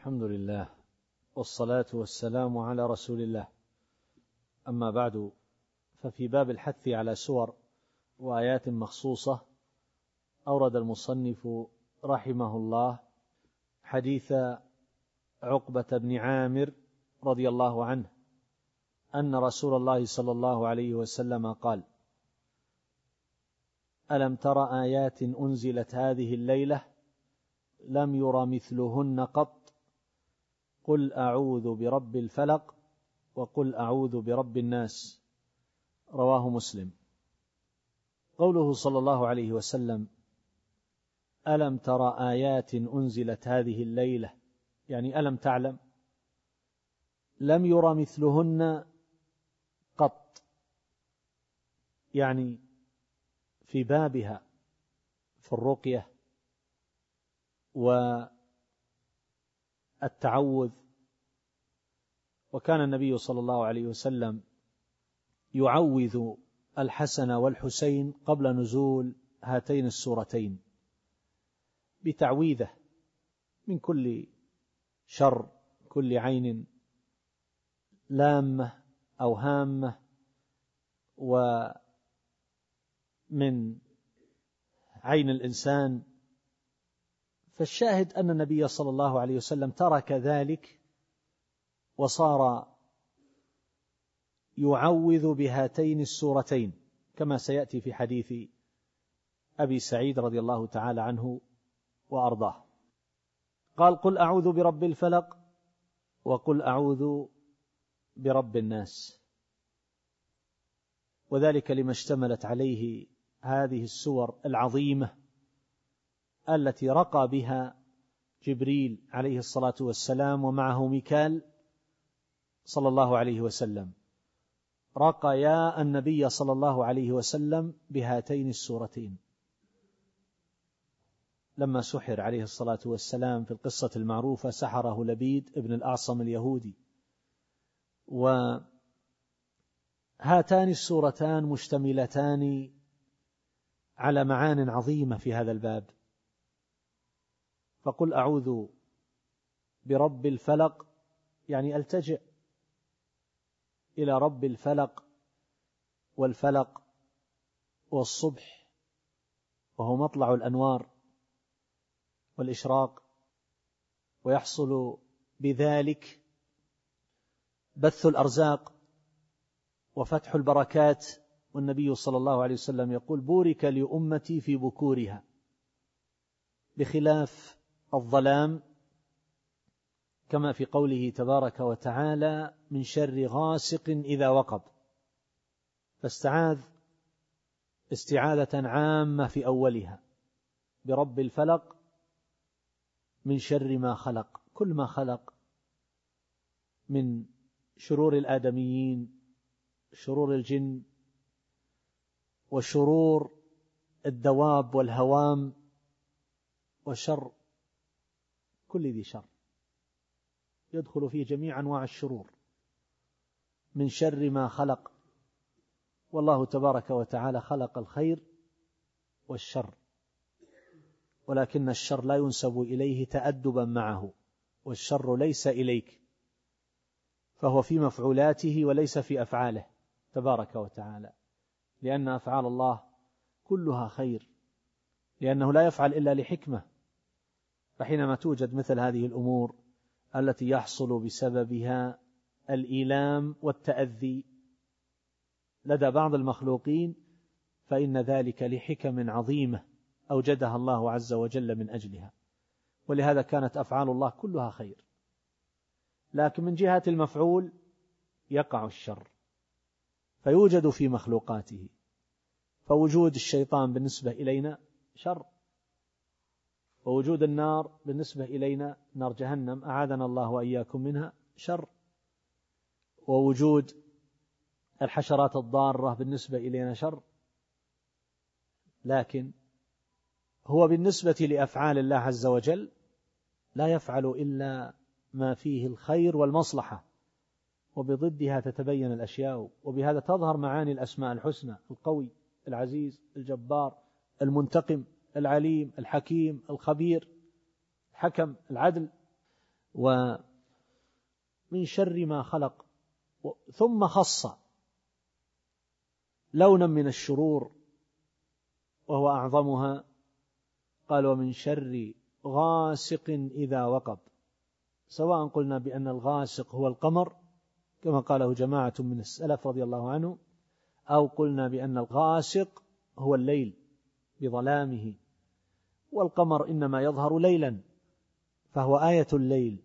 الحمد لله والصلاة والسلام على رسول الله. أما بعد ففي باب الحث على سور وآيات مخصوصة أورد المصنف رحمه الله حديث عقبة بن عامر رضي الله عنه أن رسول الله صلى الله عليه وسلم قال ألم تر آيات أنزلت هذه الليلة؟ لم ير مثلهن قط. قل أعوذ برب الفلق وقل أعوذ برب الناس رواه مسلم. قوله صلى الله عليه وسلم ألم تر آيات أنزلت هذه الليلة؟ يعني ألم تعلم؟ لم ير مثلهن قط. يعني في بابها في الرقية والتعوذ وكان النبي صلى الله عليه وسلم يعوذ الحسن والحسين قبل نزول هاتين السورتين بتعويذه من كل شر كل عين لامة أو هامة ومن عين الإنسان فالشاهد أن النبي صلى الله عليه وسلم ترك ذلك وصار يعوذ بهاتين السورتين كما سيأتي في حديث أبي سعيد رضي الله تعالى عنه وأرضاه. قال قل أعوذ برب الفلق وقل أعوذ برب الناس. وذلك لما اشتملت عليه هذه السور العظيمة التي رقى بها جبريل عليه الصلاة والسلام ومعه ميكال صلى الله عليه وسلم. رقيا النبي صلى الله عليه وسلم بهاتين السورتين. لما سحر عليه الصلاة والسلام في القصة المعروفة سحره لبيد ابن الأعصم اليهودي. وهاتان السورتان مشتملتان على معان عظيمة في هذا الباب. فقل أعوذ برب الفلق يعني ألتجئ إلى رب الفلق والفلق والصبح وهو مطلع الأنوار والإشراق ويحصل بذلك بث الأرزاق وفتح البركات والنبي صلى الله عليه وسلم يقول بورك لأمتي في بكورها بخلاف الظلام كما في قوله تبارك وتعالى من شر غاسق إذا وقب فاستعاذ استعاذة عامة في أولها برب الفلق من شر ما خلق. كل ما خلق من شرور الآدميين شرور الجن وشرور الدواب والهوام وشر كل ذي شر. يدخل فيه جميع أنواع الشرور. من شر ما خلق. والله تبارك وتعالى خلق الخير والشر. ولكن الشر لا ينسب إليه تادبا معه. والشر ليس إليك. فهو في مفعولاته وليس في أفعاله. تبارك وتعالى. لأن أفعال الله كلها خير. لأنه لا يفعل إلا لحكمة. فحينما توجد مثل هذه الأمور التي يحصل بسببها الإيلام والتأذي لدى بعض المخلوقين فإن ذلك لحكم عظيمة أوجدها الله عز وجل من أجلها. ولهذا كانت أفعال الله كلها خير. لكن من جهة المفعول يقع الشر. فيوجد في مخلوقاته. فوجود الشيطان بالنسبة إلينا شر. ووجود النار بالنسبة إلينا نار جهنم أعاذنا الله وإياكم منها. شر. ووجود الحشرات الضارة بالنسبة إلينا شر. لكن هو بالنسبة لأفعال الله عز وجل لا يفعل إلا ما فيه الخير والمصلحة. وبضدها تتبين الأشياء وبهذا تظهر معاني الأسماء الحسنى القوي العزيز الجبار المنتقم. العليم الحكيم الخبير الحكم العدل. ومن شر ما خلق. ثم خص لونا من الشرور وهو أعظمها. قال ومن شر غاسق إذا وقب. سواء قلنا بأن الغاسق هو القمر كما قاله جماعة من السلف رضي الله عنه أو قلنا بأن الغاسق هو الليل. بظلامه والقمر إنما يظهر ليلا فهو آية الليل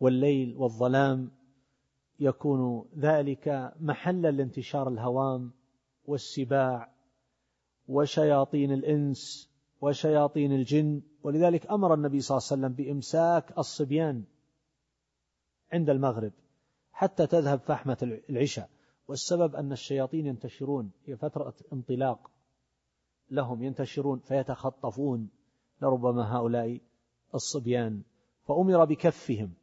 والليل والظلام يكون ذلك محلا لانتشار الهوام والسباع وشياطين الإنس وشياطين الجن ولذلك أمر النبي صلى الله عليه وسلم بإمساك الصبيان عند المغرب حتى تذهب فحمة العشاء والسبب أن الشياطين ينتشرون هي فترة انطلاق. لهم ينتشرون فيتخطفون لربما هؤلاء الصبيان فأمر بكفهم.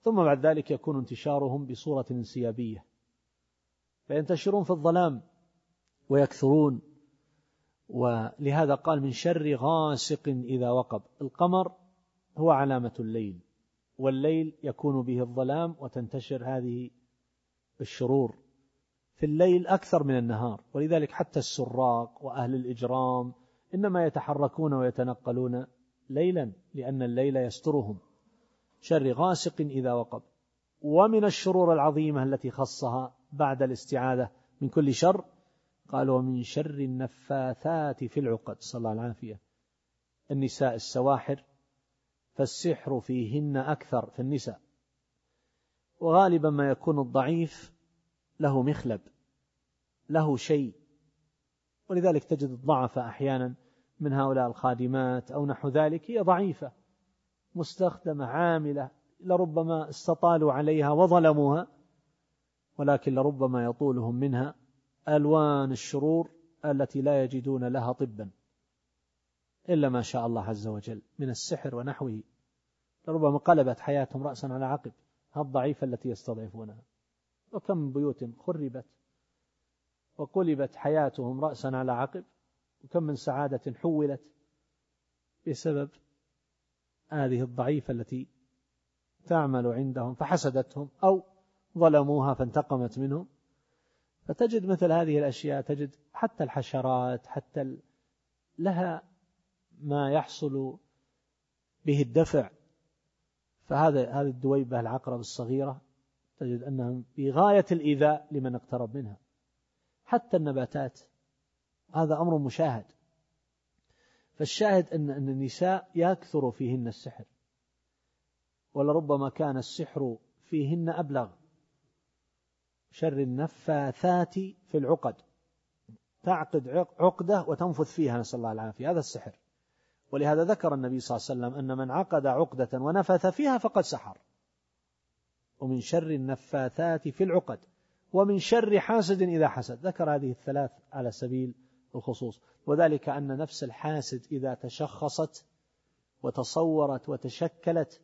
ثم بعد ذلك يكون انتشارهم بصورة انسيابية. فينتشرون في الظلام ويكثرون ولهذا قال من شر غاسق إذا وقب. القمر هو علامة الليل والليل يكون به الظلام وتنتشر هذه الشرور. في الليل أكثر من النهار. ولذلك حتى السراق وأهل الإجرام إنما يتحركون ويتنقلون ليلا لأن الليل يسترهم. شر غاسق إذا وقب. ومن الشرور العظيمة التي خصها بعد الاستعاذة من كل شر قال ومن شر النفاثات في العقد. صلى الله العافية. النساء السواحر فالسحر فيهن أكثر في النساء. وغالبا ما يكون الضعيف له مخلب له شيء. ولذلك تجد الضعف أحيانا من هؤلاء الخادمات أو نحو ذلك. هي ضعيفة مستخدمة عاملة لربما استطالوا عليها وظلموها ولكن لربما يطولهم منها ألوان الشرور التي لا يجدون لها طبا. إلا ما شاء الله عز وجل من السحر ونحوه. لربما قلبت حياتهم رأسا على عقب الضعيفة التي يستضعفونها. وكم بيوت خربت وقلبت حياتهم رأسا على عقب وكم من سعادة حولت بسبب هذه الضعيفة التي تعمل عندهم فحسدتهم أو ظلموها فانتقمت منهم. فتجد مثل هذه الأشياء تجد حتى الحشرات حتى لها ما يحصل به الدفع. فهذا هذه الدويبة العقرب الصغيرة تجد أنها في غاية الإيذاء لمن اقترب منها. حتى النباتات هذا أمر مشاهد. فالشاهد أن أن النساء يكثر فيهن السحر ولربما كان السحر فيهن أبلغ. شر النفاثات في العقد تعقد عقدة وتنفث فيها نسأل الله العافية. هذا السحر. ولهذا ذكر النبي صلى الله عليه وسلم أن من عقد عقدة ونفث فيها فقد سحر. ومن شر النفاثات في العقد ومن شر حاسد إذا حسد. ذكر هذه الثلاث على سبيل الخصوص. وذلك أن نفس الحاسد إذا تشخصت وتصورت وتشكلت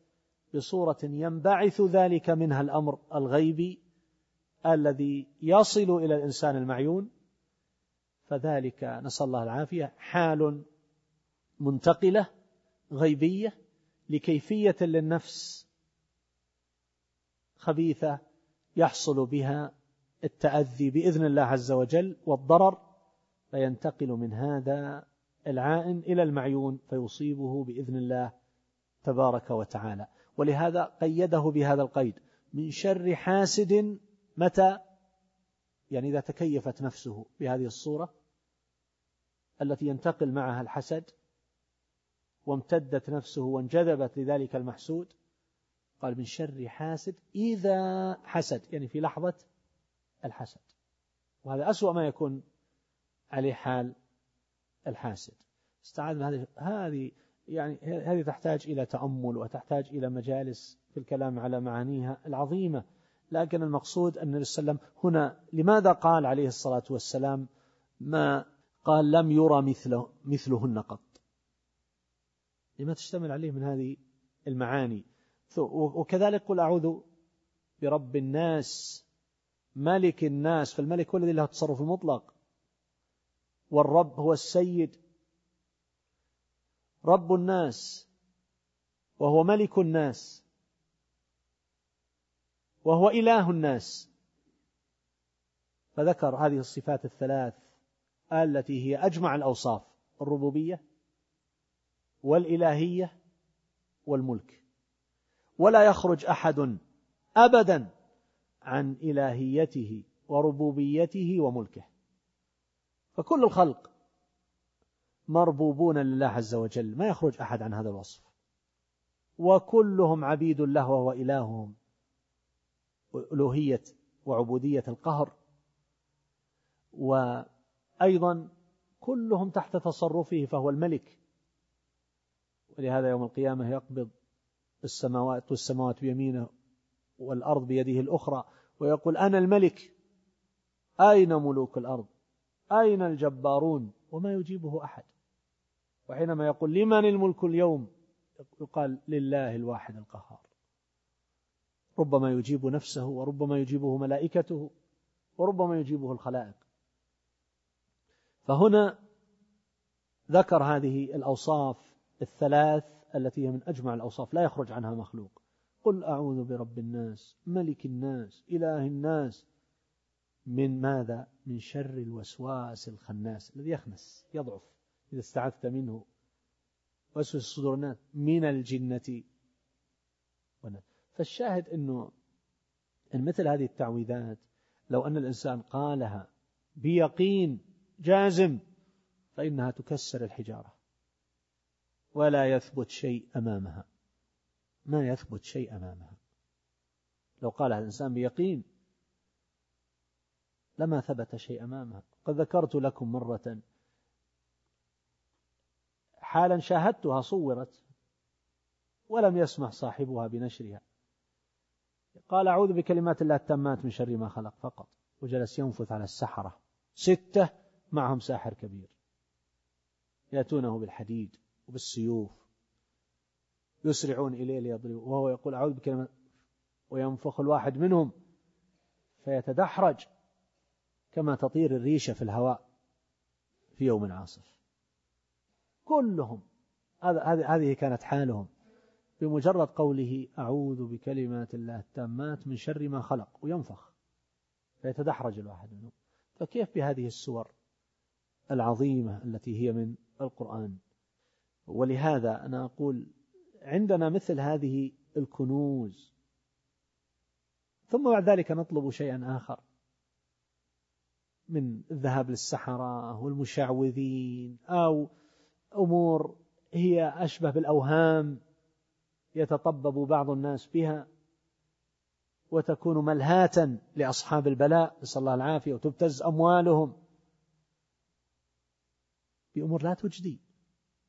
بصورة ينبعث ذلك منها الأمر الغيبي الذي يصل إلى الإنسان المعيون. فذلك نسأل الله العافية حال منتقلة غيبية لكيفية للنفس خبيثة يحصل بها التأذي بإذن الله عز وجل والضرر فينتقل من هذا العائن إلى المعيون فيصيبه بإذن الله تبارك وتعالى. ولهذا قيده بهذا القيد من شر حاسد متى؟ يعني إذا تكيفت نفسه بهذه الصورة التي ينتقل معها الحسد وامتدت نفسه وانجذبت لذلك المحسود قال من شر حاسد إذا حسد يعني في لحظة الحسد. وهذا أسوأ ما يكون عليه حال الحاسد. استعاذ هذه هذه يعني هذه تحتاج إلى تأمل وتحتاج إلى مجالس في الكلام على معانيها العظيمة. لكن المقصود أن النبي صلى الله عليه وسلم هنا لماذا قال عليه الصلاة والسلام ما قال لم يرى مثله مثلهن قط؟ لما تشتمل عليه من هذه المعاني. وكذلك قل أعوذ برب الناس ملك الناس فالملك هو الذي له التصرف المطلق. والرب هو السيد. رب الناس وهو ملك الناس وهو إله الناس. فذكر هذه الصفات الثلاث التي هي أجمع الأوصاف الربوبية والإلهية والملك. ولا يخرج أحد أبدا عن إلهيته وربوبيته وملكه. فكل الخلق مربوبون لله عز وجل ما يخرج أحد عن هذا الوصف. وكلهم عبيد له وهو إلههم. ألوهية وعبودية القهر. وأيضا كلهم تحت تصرفه فهو الملك. ولهذا يوم القيامة يقبض السماوات والسماوات بيمينه والأرض بيده الأخرى ويقول أنا الملك. أين ملوك الأرض؟ أين الجبارون؟ وما يجيبه أحد. وحينما يقول لمن الملك اليوم؟ يقال لله الواحد القهار. ربما يجيب نفسه وربما يجيبه ملائكته وربما يجيبه الخلائق. فهنا ذكر هذه الأوصاف الثلاث التي هي من أجمع الأوصاف لا يخرج عنها مخلوق. قل أعوذ برب الناس ملك الناس إله الناس. من ماذا؟ من شر الوسواس الخناس الذي يخنس يضعف إذا استعذت منه. وسوس صدور الناس من الجنة. فالشاهد أنه إن مثل هذه التعويذات لو أن الإنسان قالها بيقين جازم فإنها تكسر الحجارة. ولا يثبت شيء أمامها. ما يثبت شيء أمامها. لو قالها الإنسان بيقين لما ثبت شيء أمامها. قد ذكرت لكم مرة حالا شاهدتها صورت ولم يسمح صاحبها بنشرها. قال أعوذ بكلمات الله التامات من شر ما خلق فقط. وجلس ينفث على السحرة. ستة معهم ساحر كبير. يأتونه بالحديد. وبالسيوف يسرعون إليه ليضربوا وهو يقول أعوذ بكلمات وينفخ الواحد منهم فيتدحرج كما تطير الريشة في الهواء في يوم عاصف. كلهم هذه كانت حالهم. بمجرد قوله أعوذ بكلمات الله التامات من شر ما خلق وينفخ فيتدحرج الواحد منهم. فكيف بهذه السور العظيمة التي هي من القرآن؟ ولهذا أنا أقول عندنا مثل هذه الكنوز. ثم بعد ذلك نطلب شيئا آخر من الذهاب للسحرة والمشعوذين أو أمور هي أشبه بالأوهام يتطبب بعض الناس بها وتكون ملهاة لأصحاب البلاء. نسأل الله العافية وتبتز أموالهم بأمور لا تجدي.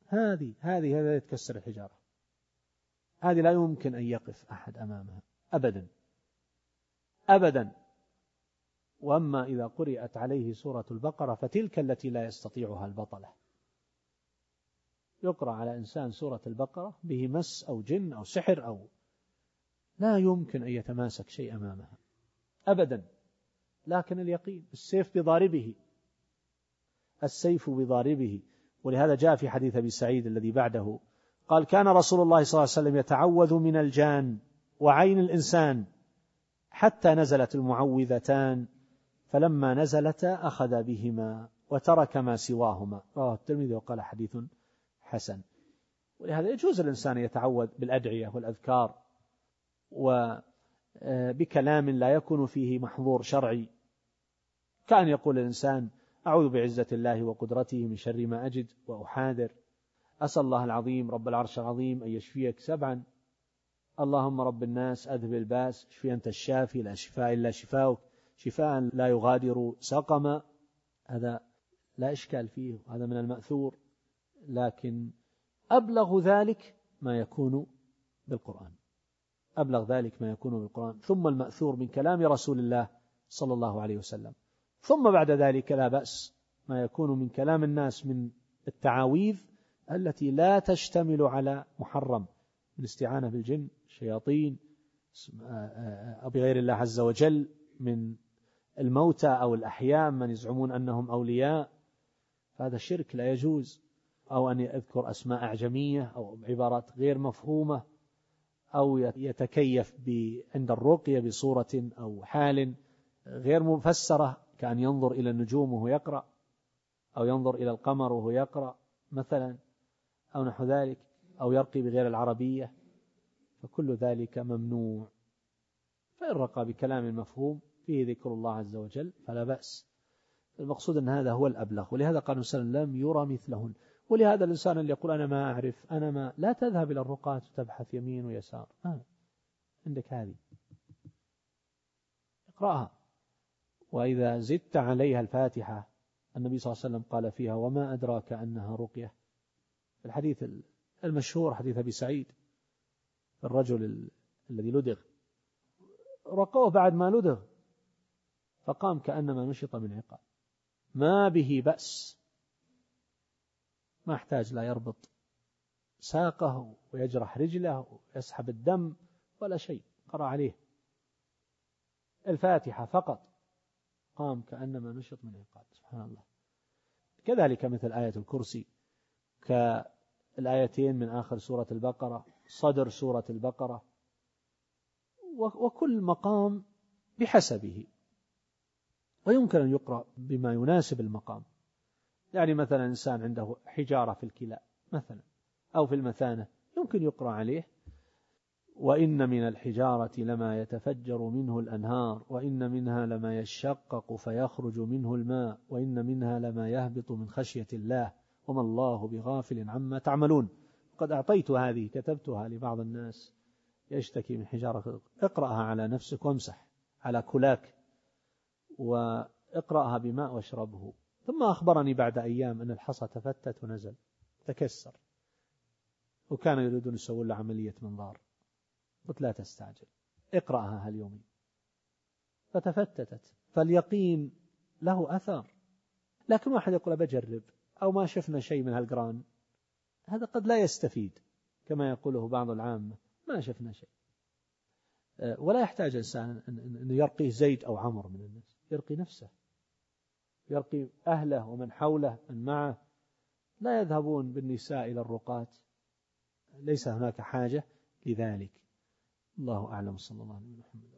هذه هذه هذه تكسر الحجارة. هذه لا يمكن أن يقف أحد أمامها. أبدا. أبدا. وأما إذا قرأت عليه سورة البقرة فتلك التي لا يستطيعها البطلة يقرأ على إنسان سورة البقرة به مس أو جن أو سحر أو لا يمكن أن يتماسك شيء أمامها. أبدا. لكن اليقين السيف بضاربه. السيف بضاربه. ولهذا جاء في حديث أبي سعيد الذي بعده قال كان رسول الله صلى الله عليه وسلم يتعوذ من الجان وعين الإنسان حتى نزلت المعوذتان فلما نزلتا أخذ بهما وترك ما سواهما. رواه الترمذي وقال حديث حسن. ولهذا يجوز الإنسان يتعوذ بالأدعية والأذكار وبكلام لا يكون فيه محظور شرعي. كأن يقول الإنسان أعوذ بعزة الله وقدرته من شر ما أجد وأحاذر. أسأل الله العظيم رب العرش العظيم أن يشفيك سبعا. اللهم رب الناس أذهب الباس اشفي أنت الشافي لا شفاء إلا شفاؤك. شفاء لا يغادر سقما. هذا لا إشكال فيه هذا من المأثور. لكن أبلغ ذلك ما يكون بالقرآن. أبلغ ذلك ما يكون بالقرآن. ثم المأثور من كلام رسول الله صلى الله عليه وسلم. ثم بعد ذلك لا بأس ما يكون من كلام الناس من التعاويذ التي لا تشتمل على محرم الاستعانة بالجن الشياطين بغير الله عز وجل من الموتى أو الأحياء من يزعمون أنهم أولياء. هذا الشرك لا يجوز. أو أن يذكر أسماء أعجمية أو عبارات غير مفهومة أو يتكيف عند الرقية بصورة أو حال غير مفسرة. كأن ينظر إلى النجوم وهو يقرأ أو ينظر إلى القمر وهو يقرأ مثلا أو نحو ذلك أو يرقي بغير العربية فكل ذلك ممنوع. فإن رقى بكلام مفهوم فيه ذكر الله عز وجل فلا بأس. المقصود أن هذا هو الأبلغ ولهذا قال وسلم لم يرى مثلهن. ولهذا الإنسان اللي يقول أنا ما أعرف أنا ما لا تذهب إلى الرقاة وتبحث يمين ويسار. ما عندك هذه. اقرأها. وإذا زدت عليها الفاتحة النبي صلى الله عليه وسلم قال فيها وما أدراك أنها رقية. الحديث المشهور حديث أبي سعيد الرجل الذي لدغ. رقوه بعد ما لدغ فقام كأنما نشط من عقاب. ما به بأس. ما احتاج لا يربط ساقه ويجرح رجله ويسحب الدم ولا شيء قرأ عليه. الفاتحة فقط. قام كأنما نشط من عقاب سبحان الله. كذلك مثل آية الكرسي كالآيتين من آخر سورة البقرة صدر سورة البقرة وكل مقام بحسبه. ويمكن أن يقرأ بما يناسب المقام. يعني مثلا إنسان عنده حجارة في الكلى مثلا أو في المثانة يمكن يقرأ عليه وإن من الحجارة لما يتفجر منه الأنهار وإن منها لما يشقق فيخرج منه الماء وإن منها لما يهبط من خشية الله وما الله بغافل عما تعملون. قد أعطيت هذه كتبتها لبعض الناس يشتكي من حجارة. اقرأها على نفسك وامسح على كلاك واقرأها بماء واشربه. ثم أخبرني بعد أيام أن الحصى تفتت ونزل تكسر وكانوا يريدون يسوون له عملية منظار. قلت لا تستعجل اقرأها هاليومين فتفتتت. فاليقين له أثر. لكن واحد يقول بجرب أو ما شفنا شيء من هالقران هذا قد لا يستفيد كما يقوله بعض العامة ما شفنا شيء. أه، ولا يحتاج الإنسان أن يرقي زيد أو عمر من الناس. يرقي نفسه. يرقي أهله ومن حوله من معه. لا يذهبون بالنساء إلى الرقاة. ليس هناك حاجة لذلك. الله أعلم صلى الله عليه وسلم